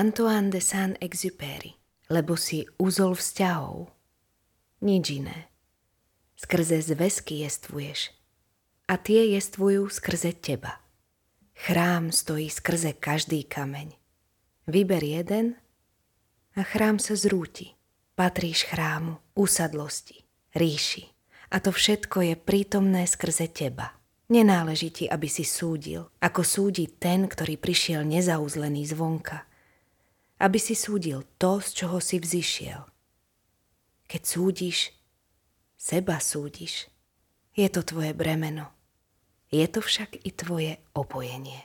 Antoine de Saint-Exupéry, lebo si úzol vzťahov. Nič iné. Skrze zväzky jestvuješ. A tie jestvujú skrze teba. Chrám stojí skrze každý kameň. Vyber jeden a chrám sa zrúti. Patríš chrámu, úsadlosti, ríši. A to všetko je prítomné skrze teba. Nenáleží ti, aby si súdil, ako súdi ten, ktorý prišiel nezauzlený zvonka. Aby si súdil to, z čoho si vzýšiel. Keď súdiš, seba súdiš. Je to tvoje bremeno. Je to však i tvoje opojenie.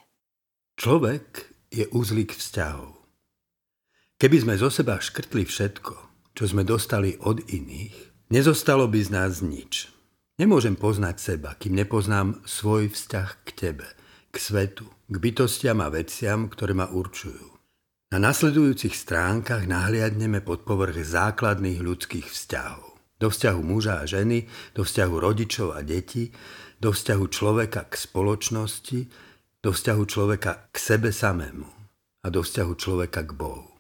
Človek je uzlík vzťahov. Keby sme zo seba škrtli všetko, čo sme dostali od iných, nezostalo by z nás nič. Nemôžem poznať seba, kým nepoznám svoj vzťah k tebe, k svetu, k bytostiam a veciam, ktoré ma určujú. Na nasledujúcich stránkach nahliadneme pod povrch základných ľudských vzťahov. Do vzťahu muža a ženy, do vzťahu rodičov a detí, do vzťahu človeka k spoločnosti, do vzťahu človeka k sebe samému a do vzťahu človeka k Bohu.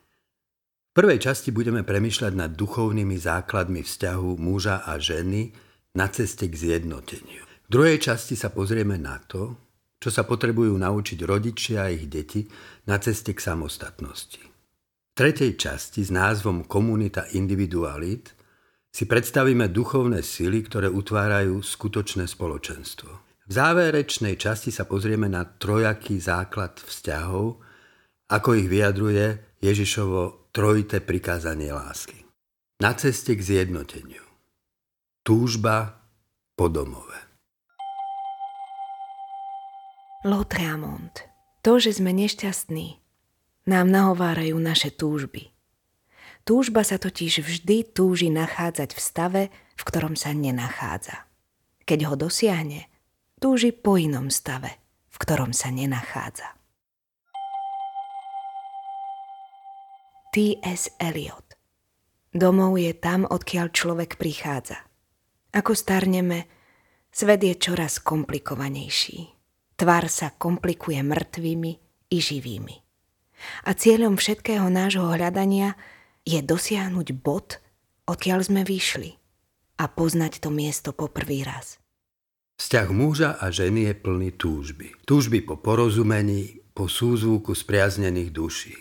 V prvej časti budeme premyšľať nad duchovnými základmi vzťahu muža a ženy, na ceste k zjednoteniu. V druhej časti sa pozrieme na to, čo sa potrebujú naučiť rodičia a ich deti na ceste k samostatnosti. V tretej časti s názvom Komunita individualit si predstavíme duchovné sily, ktoré utvárajú skutočné spoločenstvo. V záverečnej časti sa pozrieme na trojaký základ vzťahov, ako ich vyjadruje Ježišovo trojité prikázanie lásky. Na ceste k zjednoteniu. Túžba po domove. Lotreamont. To, že sme nešťastní, nám nahovárajú naše túžby. Túžba sa totiž vždy túži nachádzať v stave, v ktorom sa nenachádza. Keď ho dosiahne, túži po inom stave, v ktorom sa nenachádza. T.S. Eliot Domov je tam, odkiaľ človek prichádza – ako starneme, svet je čoraz komplikovanejší. Tvar sa komplikuje mŕtvými i živými. A cieľom všetkého nášho hľadania je dosiahnuť bod, odkiaľ sme vyšli a poznať to miesto po prvý raz. Vzťah muža a ženy je plný túžby. Túžby po porozumení, po súzvuku spriaznených duší.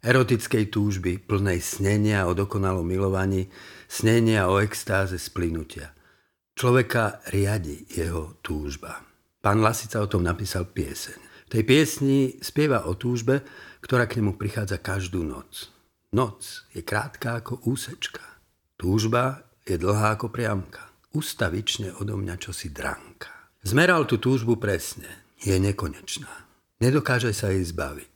Erotickej túžby, plnej snenia o dokonalom milovaní, snenia o extáze splynutia. Človeka riadi jeho túžba. Pán Lasica o tom napísal pieseň. V tej piesni spieva o túžbe, ktorá k nemu prichádza každú noc. Noc je krátka ako úsečka. Túžba je dlhá ako priamka. Ustavične odo mňa čosi dranka. Zmeral tú túžbu presne. Je nekonečná. Nedokáže sa jej zbaviť.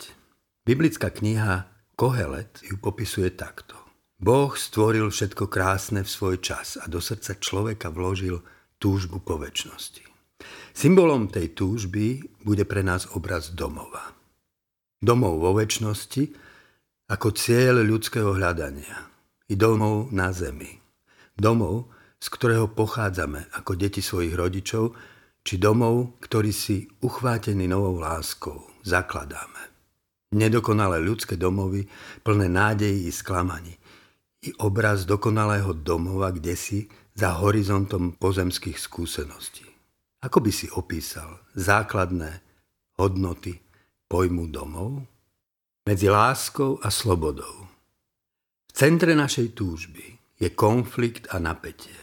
Biblická kniha Kohelet ju popisuje takto. Boh stvoril všetko krásne v svoj čas a do srdca človeka vložil túžbu po väčšnosti. Symbolom tej túžby bude pre nás obraz domova. Domov vo väčšnosti ako cieľ ľudského hľadania. I domov na zemi. Domov, z ktorého pochádzame ako deti svojich rodičov, či domov, ktorý si uchvátený novou láskou zakladáme. Nedokonalé ľudské domovy, plné nádejí i sklamaní i obraz dokonalého domova kde si za horizontom pozemských skúseností. Ako by si opísal základné hodnoty pojmu domov? Medzi láskou a slobodou. V centre našej túžby je konflikt a napätie.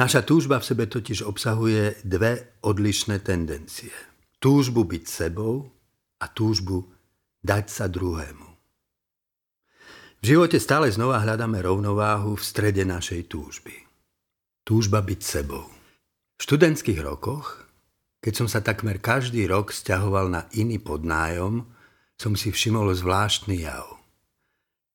Naša túžba v sebe totiž obsahuje dve odlišné tendencie. Túžbu byť sebou a túžbu dať sa druhému. V živote stále znova hľadáme rovnováhu v strede našej túžby. Túžba byť sebou. V študentských rokoch, keď som sa takmer každý rok stiahoval na iný podnájom, som si všimol zvláštny jav.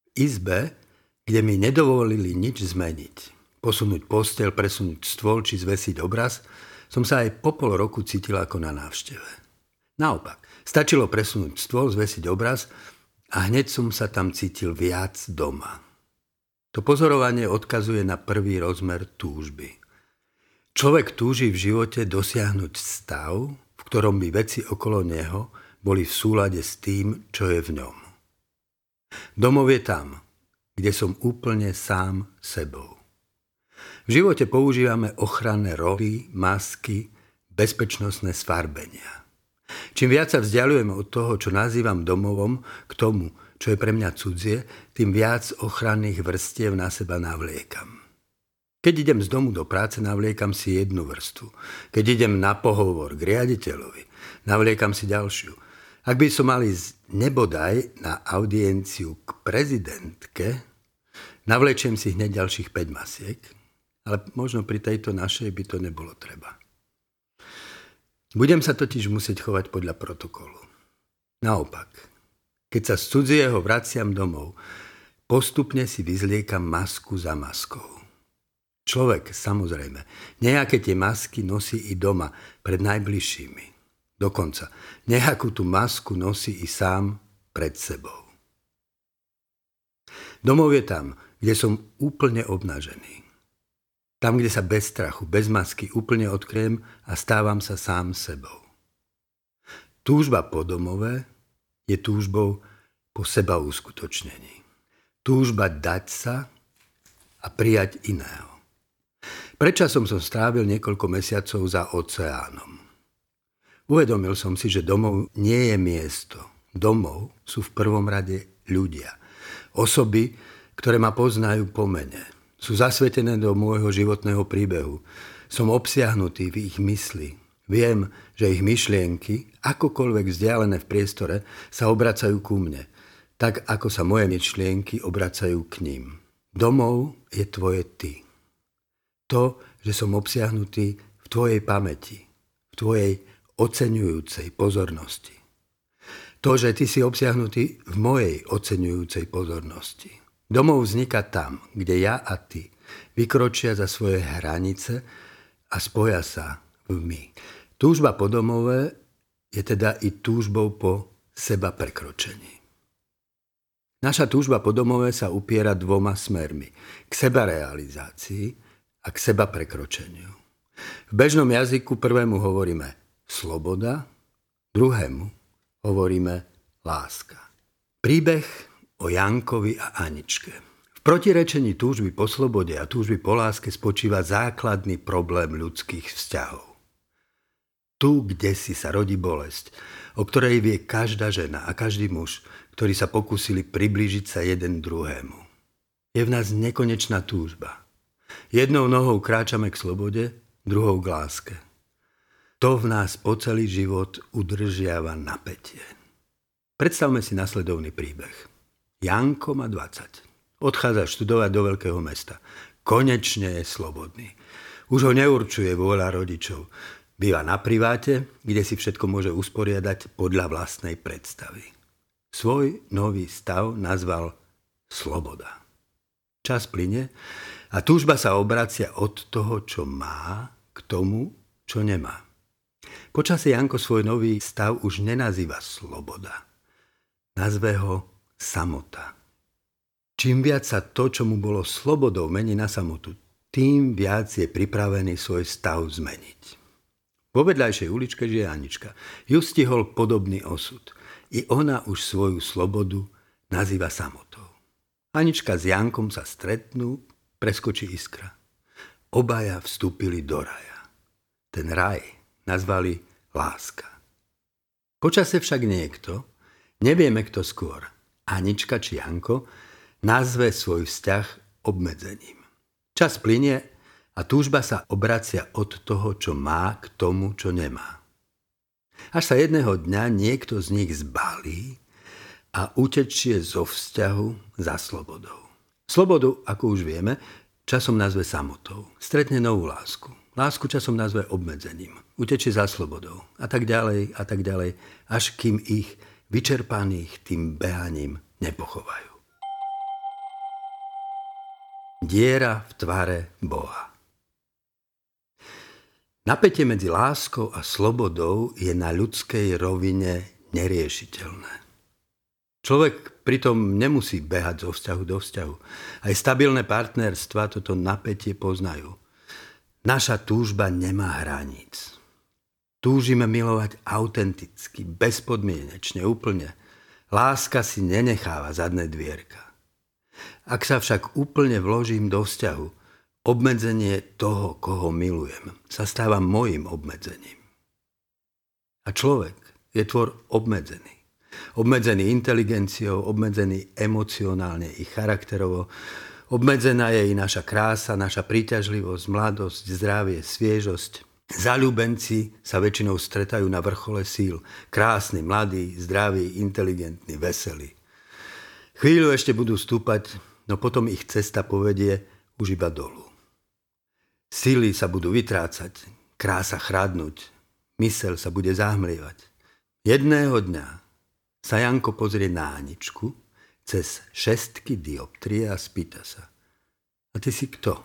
V izbe, kde mi nedovolili nič zmeniť, posunúť postel, presunúť stôl či zvesiť obraz, som sa aj po pol roku cítil ako na návšteve. Naopak, stačilo presunúť stôl, zvesiť obraz a hneď som sa tam cítil viac doma. To pozorovanie odkazuje na prvý rozmer túžby. Človek túži v živote dosiahnuť stav, v ktorom by veci okolo neho boli v súlade s tým, čo je v ňom. Domov je tam, kde som úplne sám sebou. V živote používame ochranné roly, masky, bezpečnostné sfarbenia. Čím viac sa vzdialujeme od toho, čo nazývam domovom, k tomu, čo je pre mňa cudzie, tým viac ochranných vrstiev na seba navliekam. Keď idem z domu do práce, navliekam si jednu vrstvu. Keď idem na pohovor k riaditeľovi, navliekam si ďalšiu. Ak by som mal ísť nebodaj na audienciu k prezidentke, navlečiem si hneď ďalších 5 masiek, ale možno pri tejto našej by to nebolo treba. Budem sa totiž musieť chovať podľa protokolu. Naopak, keď sa z cudzieho vraciam domov, postupne si vyzliekam masku za maskou. Človek, samozrejme, nejaké tie masky nosí i doma, pred najbližšími. Dokonca, nejakú tú masku nosí i sám pred sebou. Domov je tam, kde som úplne obnažený. Tam, kde sa bez strachu, bez masky úplne odkriem a stávam sa sám sebou. Túžba po domove je túžbou po seba uskutočnení. Túžba dať sa a prijať iného. Predčasom som strávil niekoľko mesiacov za oceánom. Uvedomil som si, že domov nie je miesto. Domov sú v prvom rade ľudia. Osoby, ktoré ma poznajú po mene. Sú zasvetené do môjho životného príbehu. Som obsiahnutý v ich mysli. Viem, že ich myšlienky, akokoľvek vzdialené v priestore, sa obracajú ku mne, tak ako sa moje myšlienky obracajú k ním. Domov je tvoje ty to, že som obsiahnutý v tvojej pamäti, v tvojej oceňujúcej pozornosti. To, že ty si obsiahnutý v mojej oceňujúcej pozornosti. Domov vzniká tam, kde ja a ty vykročia za svoje hranice a spoja sa v my. Túžba po domove je teda i túžbou po seba prekročení. Naša túžba po domove sa upiera dvoma smermi. K seba realizácii a k seba prekročeniu. V bežnom jazyku prvému hovoríme sloboda, druhému hovoríme láska. Príbeh o Jankovi a Aničke. V protirečení túžby po slobode a túžby po láske spočíva základný problém ľudských vzťahov. Tu, kde si sa rodí bolesť, o ktorej vie každá žena a každý muž, ktorí sa pokúsili priblížiť sa jeden druhému. Je v nás nekonečná túžba. Jednou nohou kráčame k slobode, druhou k láske. To v nás po celý život udržiava napätie. Predstavme si nasledovný príbeh. Janko má 20. Odchádza študovať do veľkého mesta. Konečne je slobodný. Už ho neurčuje vôľa rodičov. Býva na priváte, kde si všetko môže usporiadať podľa vlastnej predstavy. Svoj nový stav nazval Sloboda. Čas plyne a túžba sa obracia od toho, čo má, k tomu, čo nemá. Počasie Janko svoj nový stav už nenazýva sloboda. Nazve ho samota. Čím viac sa to, čo mu bolo slobodou, mení na samotu, tým viac je pripravený svoj stav zmeniť. Po vedľajšej uličke žije Anička. Ju stihol podobný osud. I ona už svoju slobodu nazýva samotou. Anička s Jankom sa stretnú, preskočí iskra. Obaja vstúpili do raja. Ten raj nazvali láska. Počase však niekto, nevieme kto skôr, Anička či Janko, nazve svoj vzťah obmedzením. Čas plinie a túžba sa obracia od toho, čo má, k tomu, čo nemá. Až sa jedného dňa niekto z nich zbalí a utečie zo vzťahu za slobodou. Slobodu, ako už vieme, časom nazve samotou. Stretne novú lásku. Lásku časom nazve obmedzením. Utečie za slobodou. A tak ďalej, a tak ďalej, až kým ich vyčerpaných tým behaním nepochovajú. Diera v tvare Boha. Napätie medzi láskou a slobodou je na ľudskej rovine neriešiteľné. Človek pritom nemusí behať zo vzťahu do vzťahu. Aj stabilné partnerstva toto napätie poznajú. Naša túžba nemá hraníc. Túžime milovať autenticky, bezpodmienečne, úplne. Láska si nenecháva zadné dvierka. Ak sa však úplne vložím do vzťahu, obmedzenie toho, koho milujem, sa stáva mojim obmedzením. A človek je tvor obmedzený. Obmedzený inteligenciou, obmedzený emocionálne i charakterovo, obmedzená je i naša krása, naša príťažlivosť, mladosť, zdravie, sviežosť, Zalúbenci sa väčšinou stretajú na vrchole síl. Krásny, mladý, zdravý, inteligentný, veselý. Chvíľu ešte budú stúpať, no potom ich cesta povedie už iba dolu. Síly sa budú vytrácať, krása chradnúť, mysel sa bude zahmlievať. Jedného dňa sa Janko pozrie na Aničku cez šestky dioptrie a spýta sa. A ty si kto?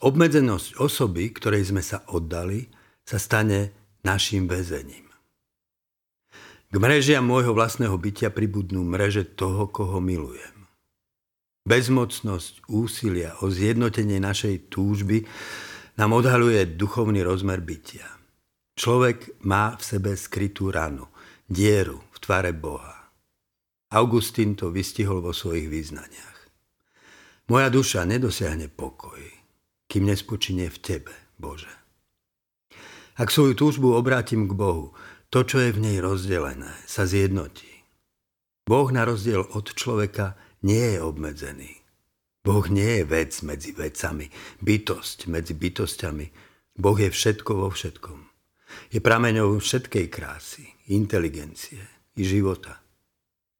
Obmedzenosť osoby, ktorej sme sa oddali, sa stane našim väzením. K mrežiam môjho vlastného bytia pribudnú mreže toho, koho milujem. Bezmocnosť úsilia o zjednotenie našej túžby nám odhaluje duchovný rozmer bytia. Človek má v sebe skrytú ranu, dieru v tvare Boha. Augustín to vystihol vo svojich význaniach. Moja duša nedosiahne pokoj, kým nespočinie v Tebe, Bože. Ak svoju túžbu obrátim k Bohu, to, čo je v nej rozdelené, sa zjednotí. Boh na rozdiel od človeka nie je obmedzený. Boh nie je vec medzi vecami, bytosť medzi bytostiami. Boh je všetko vo všetkom. Je prameňou všetkej krásy, inteligencie i života.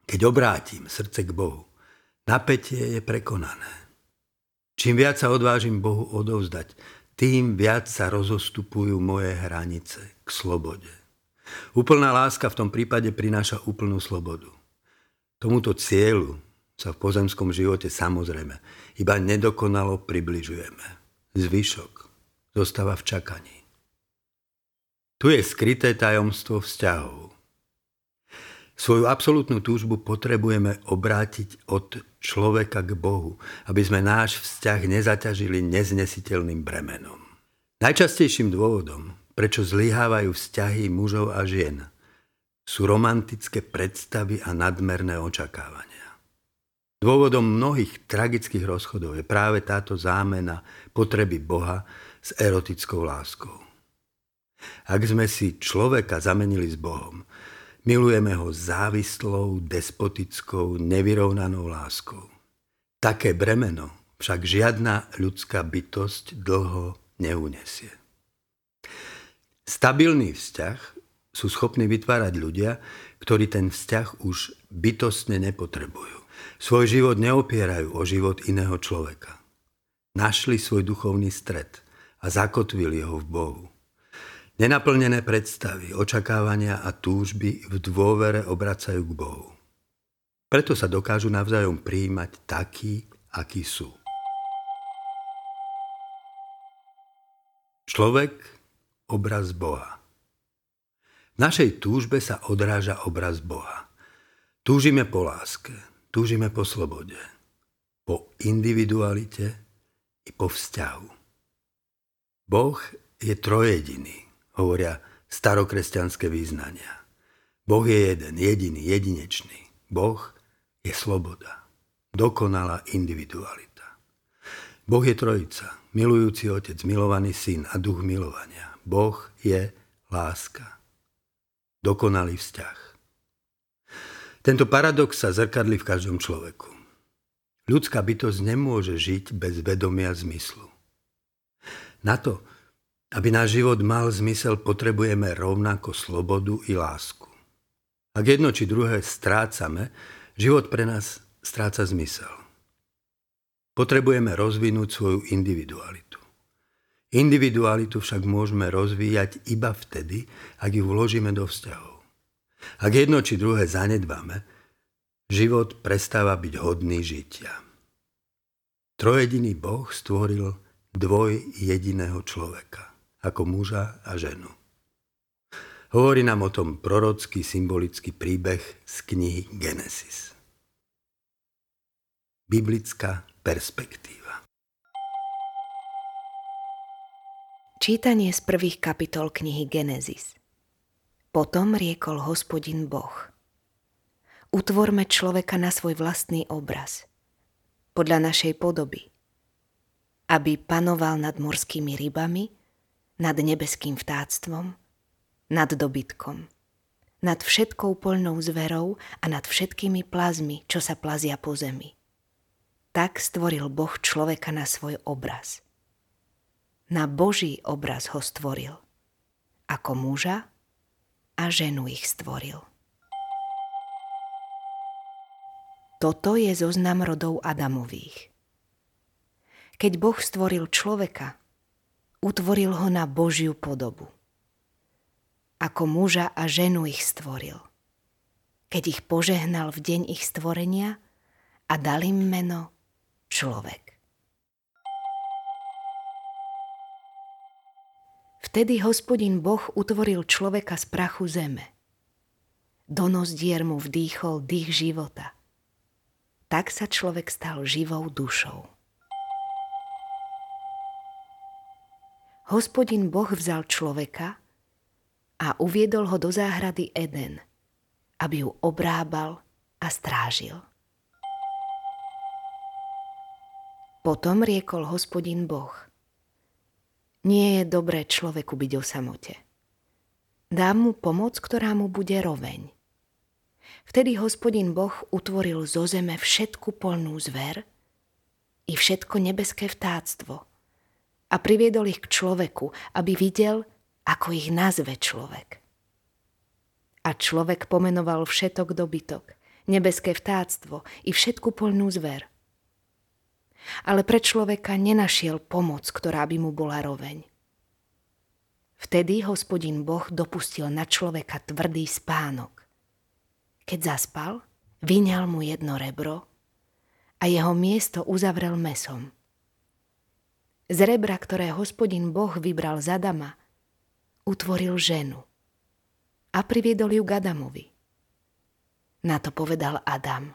Keď obrátim srdce k Bohu, napätie je prekonané. Čím viac sa odvážim Bohu odovzdať, tým viac sa rozostupujú moje hranice k slobode. Úplná láska v tom prípade prináša úplnú slobodu. Tomuto cieľu sa v pozemskom živote samozrejme iba nedokonalo približujeme. Zvyšok zostáva v čakaní. Tu je skryté tajomstvo vzťahov. Svoju absolútnu túžbu potrebujeme obrátiť od človeka k Bohu, aby sme náš vzťah nezaťažili neznesiteľným bremenom. Najčastejším dôvodom, prečo zlyhávajú vzťahy mužov a žien, sú romantické predstavy a nadmerné očakávania. Dôvodom mnohých tragických rozchodov je práve táto zámena potreby Boha s erotickou láskou. Ak sme si človeka zamenili s Bohom, Milujeme ho závislou, despotickou, nevyrovnanou láskou. Také bremeno však žiadna ľudská bytosť dlho neunesie. Stabilný vzťah sú schopní vytvárať ľudia, ktorí ten vzťah už bytostne nepotrebujú. Svoj život neopierajú o život iného človeka. Našli svoj duchovný stred a zakotvili ho v Bohu. Nenaplnené predstavy, očakávania a túžby v dôvere obracajú k Bohu. Preto sa dokážu navzájom príjmať takí, akí sú. Človek, obraz Boha. V našej túžbe sa odráža obraz Boha. Túžime po láske, túžime po slobode, po individualite i po vzťahu. Boh je trojediný hovoria starokresťanské význania. Boh je jeden, jediný, jedinečný. Boh je sloboda, dokonalá individualita. Boh je trojica, milujúci otec, milovaný syn a duch milovania. Boh je láska, dokonalý vzťah. Tento paradox sa zrkadli v každom človeku. Ľudská bytosť nemôže žiť bez vedomia zmyslu. Na to, aby náš život mal zmysel, potrebujeme rovnako slobodu i lásku. Ak jedno či druhé strácame, život pre nás stráca zmysel. Potrebujeme rozvinúť svoju individualitu. Individualitu však môžeme rozvíjať iba vtedy, ak ju vložíme do vzťahov. Ak jedno či druhé zanedbáme, život prestáva byť hodný žitia. Trojediný Boh stvoril dvoj jediného človeka ako muža a ženu. Hovorí nám o tom prorocký symbolický príbeh z knihy Genesis. Biblická perspektíva Čítanie z prvých kapitol knihy Genesis Potom riekol hospodin Boh. Utvorme človeka na svoj vlastný obraz, podľa našej podoby, aby panoval nad morskými rybami, nad nebeským vtáctvom, nad dobytkom, nad všetkou poľnou zverou a nad všetkými plazmi, čo sa plazia po zemi. Tak stvoril Boh človeka na svoj obraz. Na Boží obraz ho stvoril. Ako muža a ženu ich stvoril. Toto je zoznam rodov Adamových. Keď Boh stvoril človeka, utvoril ho na Božiu podobu. Ako muža a ženu ich stvoril. Keď ich požehnal v deň ich stvorenia a dal im meno človek. Vtedy hospodin Boh utvoril človeka z prachu zeme. Do nozdier mu vdýchol dých života – tak sa človek stal živou dušou. Hospodin Boh vzal človeka a uviedol ho do záhrady Eden, aby ju obrábal a strážil. Potom riekol hospodin Boh. Nie je dobré človeku byť o samote. Dám mu pomoc, ktorá mu bude roveň. Vtedy hospodin Boh utvoril zo zeme všetku polnú zver i všetko nebeské vtáctvo a priviedol ich k človeku, aby videl, ako ich nazve človek. A človek pomenoval všetok dobytok, nebeské vtáctvo i všetku polnú zver. Ale pre človeka nenašiel pomoc, ktorá by mu bola roveň. Vtedy hospodin Boh dopustil na človeka tvrdý spánok keď zaspal, vyňal mu jedno rebro a jeho miesto uzavrel mesom. Z rebra, ktoré hospodin Boh vybral za Adama, utvoril ženu a priviedol ju k Adamovi. Na to povedal Adam.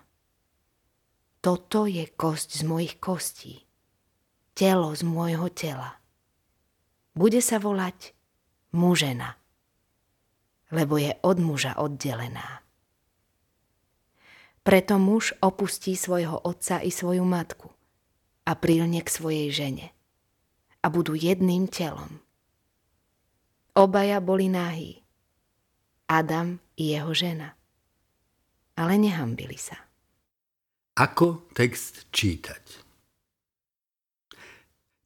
Toto je kosť z mojich kostí, telo z môjho tela. Bude sa volať mužena, lebo je od muža oddelená. Preto muž opustí svojho otca i svoju matku a prilne k svojej žene a budú jedným telom. Obaja boli nahí, Adam i jeho žena, ale nehambili sa. Ako text čítať?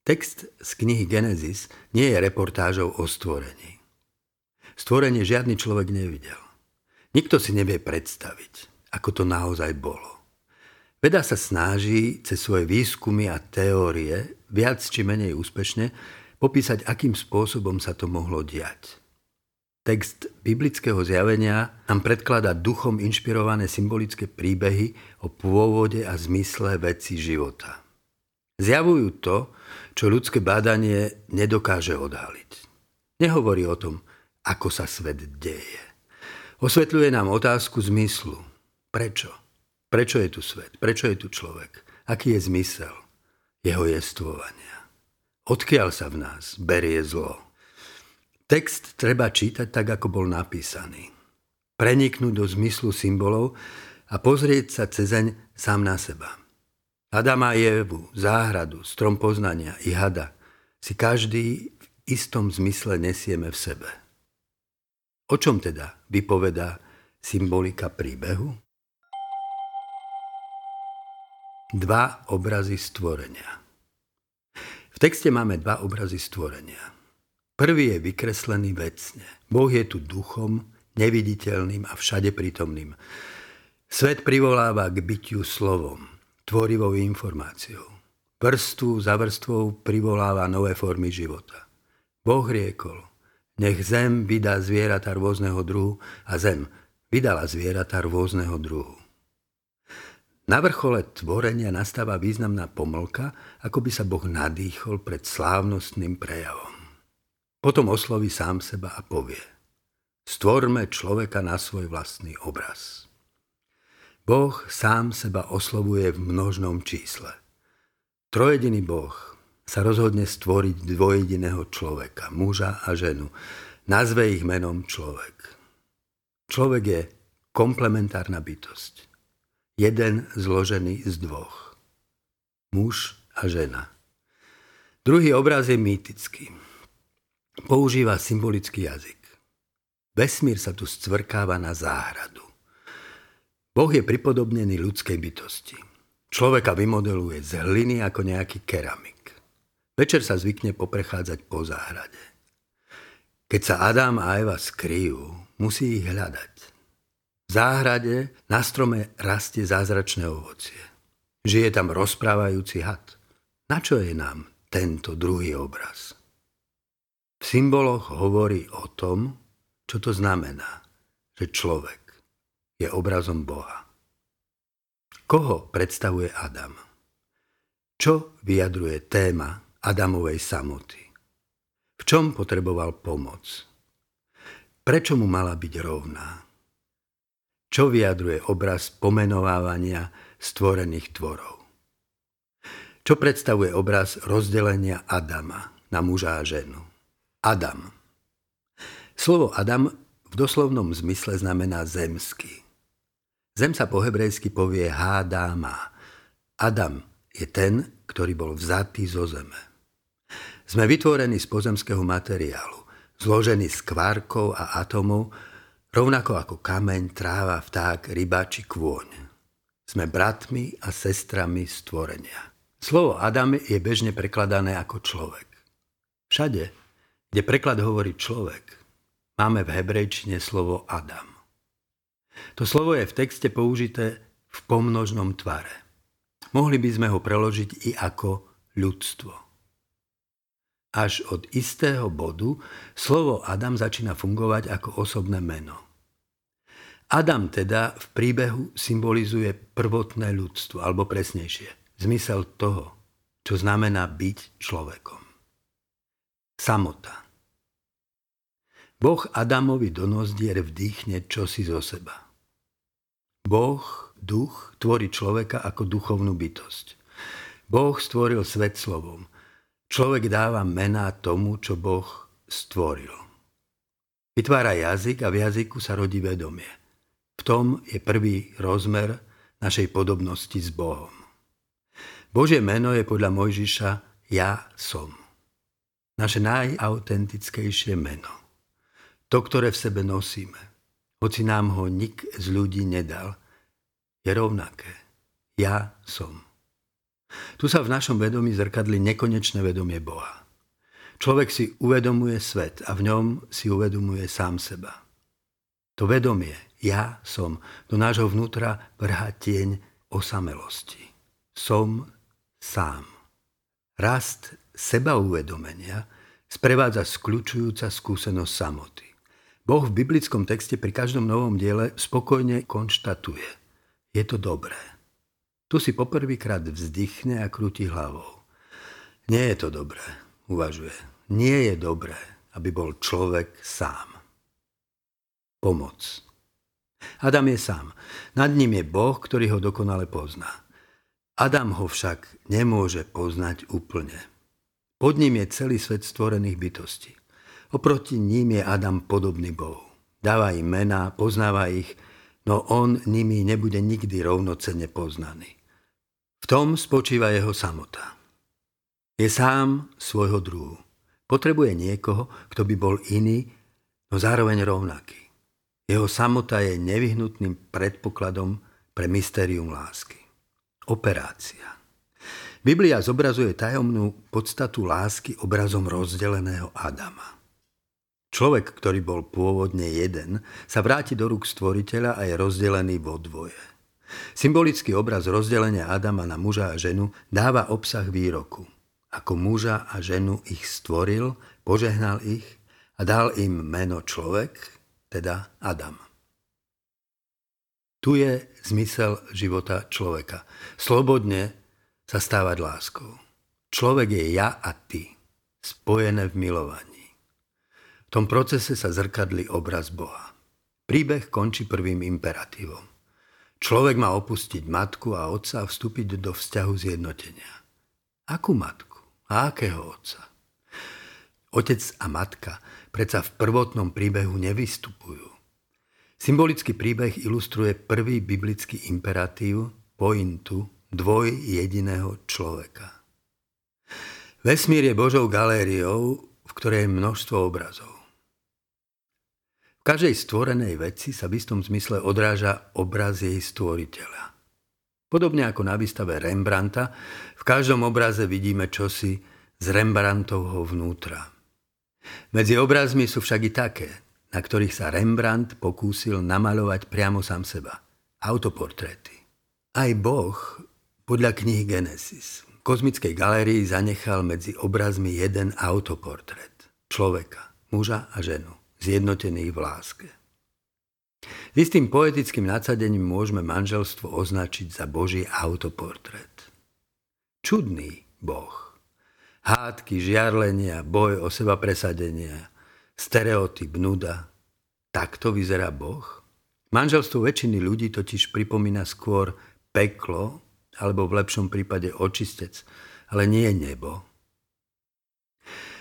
Text z knihy Genesis nie je reportážou o stvorení. Stvorenie žiadny človek nevidel. Nikto si nevie predstaviť ako to naozaj bolo. Veda sa snaží cez svoje výskumy a teórie viac či menej úspešne popísať, akým spôsobom sa to mohlo diať. Text biblického zjavenia nám predkladá duchom inšpirované symbolické príbehy o pôvode a zmysle veci života. Zjavujú to, čo ľudské bádanie nedokáže odhaliť. Nehovorí o tom, ako sa svet deje. Osvetľuje nám otázku zmyslu, Prečo? Prečo je tu svet? Prečo je tu človek? Aký je zmysel jeho jestvovania? Odkiaľ sa v nás berie zlo? Text treba čítať tak, ako bol napísaný. Preniknúť do zmyslu symbolov a pozrieť sa cezeň sám na seba. Adama a Evu, záhradu, strom poznania i hada si každý v istom zmysle nesieme v sebe. O čom teda vypovedá symbolika príbehu? Dva obrazy stvorenia. V texte máme dva obrazy stvorenia. Prvý je vykreslený vecne. Boh je tu duchom, neviditeľným a všade prítomným. Svet privoláva k bytiu slovom, tvorivou informáciou. Vrstu za vrstvou privoláva nové formy života. Boh riekol, nech zem vydá zvieratá rôzneho druhu a zem vydala zvieratá rôzneho druhu. Na vrchole tvorenia nastáva významná pomlka, ako by sa Boh nadýchol pred slávnostným prejavom. Potom osloví sám seba a povie Stvorme človeka na svoj vlastný obraz. Boh sám seba oslovuje v množnom čísle. Trojediný Boh sa rozhodne stvoriť dvojediného človeka, muža a ženu. Nazve ich menom človek. Človek je komplementárna bytosť jeden zložený z dvoch. Muž a žena. Druhý obraz je mýtický. Používa symbolický jazyk. Vesmír sa tu scvrkáva na záhradu. Boh je pripodobnený ľudskej bytosti. Človeka vymodeluje z hliny ako nejaký keramik. Večer sa zvykne poprechádzať po záhrade. Keď sa Adam a Eva skryjú, musí ich hľadať. V záhrade na strome rastie zázračné ovocie. Žije tam rozprávajúci had. Na čo je nám tento druhý obraz? V symboloch hovorí o tom, čo to znamená, že človek je obrazom Boha. Koho predstavuje Adam? Čo vyjadruje téma Adamovej samoty? V čom potreboval pomoc? Prečo mu mala byť rovná? Čo vyjadruje obraz pomenovávania stvorených tvorov? Čo predstavuje obraz rozdelenia Adama na muža a ženu? Adam. Slovo Adam v doslovnom zmysle znamená zemský. Zem sa po hebrejsky povie Hádáma. Adam je ten, ktorý bol vzatý zo zeme. Sme vytvorení z pozemského materiálu, zložení z kvárkov a atomov, rovnako ako kameň, tráva, vták, ryba či kôň. Sme bratmi a sestrami stvorenia. Slovo Adam je bežne prekladané ako človek. Všade, kde preklad hovorí človek, máme v hebrejčine slovo Adam. To slovo je v texte použité v pomnožnom tvare. Mohli by sme ho preložiť i ako ľudstvo. Až od istého bodu slovo Adam začína fungovať ako osobné meno. Adam teda v príbehu symbolizuje prvotné ľudstvo, alebo presnejšie, zmysel toho, čo znamená byť človekom. Samota. Boh Adamovi do nozdier vdýchne čosi zo seba. Boh, duch, tvorí človeka ako duchovnú bytosť. Boh stvoril svet slovom. Človek dáva mená tomu, čo Boh stvoril. Vytvára jazyk a v jazyku sa rodí vedomie. V tom je prvý rozmer našej podobnosti s Bohom. Božie meno je podľa Mojžiša Ja som. Naše najautentickejšie meno. To, ktoré v sebe nosíme hoci nám ho nik z ľudí nedal, je rovnaké. Ja som. Tu sa v našom vedomí zrkadli nekonečné vedomie Boha. Človek si uvedomuje svet a v ňom si uvedomuje sám seba. To vedomie, ja som, do nášho vnútra vrhá tieň osamelosti. Som sám. Rast seba uvedomenia sprevádza skľúčujúca skúsenosť samoty. Boh v biblickom texte pri každom novom diele spokojne konštatuje. Je to dobré. Tu si poprvýkrát vzdychne a krúti hlavou. Nie je to dobré, uvažuje. Nie je dobré, aby bol človek sám. Pomoc. Adam je sám. Nad ním je Boh, ktorý ho dokonale pozná. Adam ho však nemôže poznať úplne. Pod ním je celý svet stvorených bytostí. Oproti ním je Adam podobný Bohu. Dáva im mená, poznáva ich, no on nimi nebude nikdy rovnocenne poznaný. Tom spočíva jeho samota. Je sám svojho druhu. Potrebuje niekoho, kto by bol iný, no zároveň rovnaký. Jeho samota je nevyhnutným predpokladom pre mystérium lásky. Operácia. Biblia zobrazuje tajomnú podstatu lásky obrazom rozdeleného Adama. Človek, ktorý bol pôvodne jeden, sa vráti do rúk stvoriteľa a je rozdelený vo dvoje. Symbolický obraz rozdelenia Adama na muža a ženu dáva obsah výroku. Ako muža a ženu ich stvoril, požehnal ich a dal im meno človek, teda Adam. Tu je zmysel života človeka. Slobodne sa stávať láskou. Človek je ja a ty, spojené v milovaní. V tom procese sa zrkadli obraz Boha. Príbeh končí prvým imperatívom. Človek má opustiť matku a otca a vstúpiť do vzťahu zjednotenia. Akú matku? A akého otca? Otec a matka predsa v prvotnom príbehu nevystupujú. Symbolický príbeh ilustruje prvý biblický imperatív, pointu dvoj jediného človeka. Vesmír je Božou galériou, v ktorej je množstvo obrazov. Každej stvorenej veci sa v istom zmysle odráža obraz jej stvoriteľa. Podobne ako na výstave Rembrandta, v každom obraze vidíme čosi z Rembrandtovho vnútra. Medzi obrazmi sú však i také, na ktorých sa Rembrandt pokúsil namaľovať priamo sám seba. Autoportréty. Aj Boh, podľa knihy Genesis, v kozmickej galérii zanechal medzi obrazmi jeden autoportrét. Človeka, muža a ženu, zjednotených v láske. S istým poetickým nadsadením môžeme manželstvo označiť za Boží autoportrét. Čudný Boh. Hádky, žiarlenia, boj o seba presadenia, stereotyp, nuda. Takto vyzerá Boh? Manželstvo väčšiny ľudí totiž pripomína skôr peklo, alebo v lepšom prípade očistec, ale nie nebo.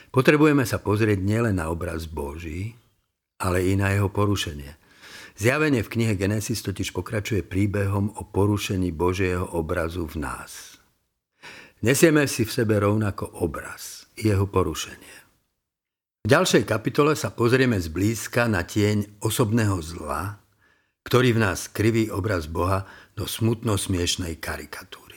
Potrebujeme sa pozrieť nielen na obraz Boží, ale i na jeho porušenie. Zjavenie v knihe Genesis totiž pokračuje príbehom o porušení Božieho obrazu v nás. Nesieme si v sebe rovnako obraz, jeho porušenie. V ďalšej kapitole sa pozrieme zblízka na tieň osobného zla, ktorý v nás kriví obraz Boha do smutno smiešnej karikatúry.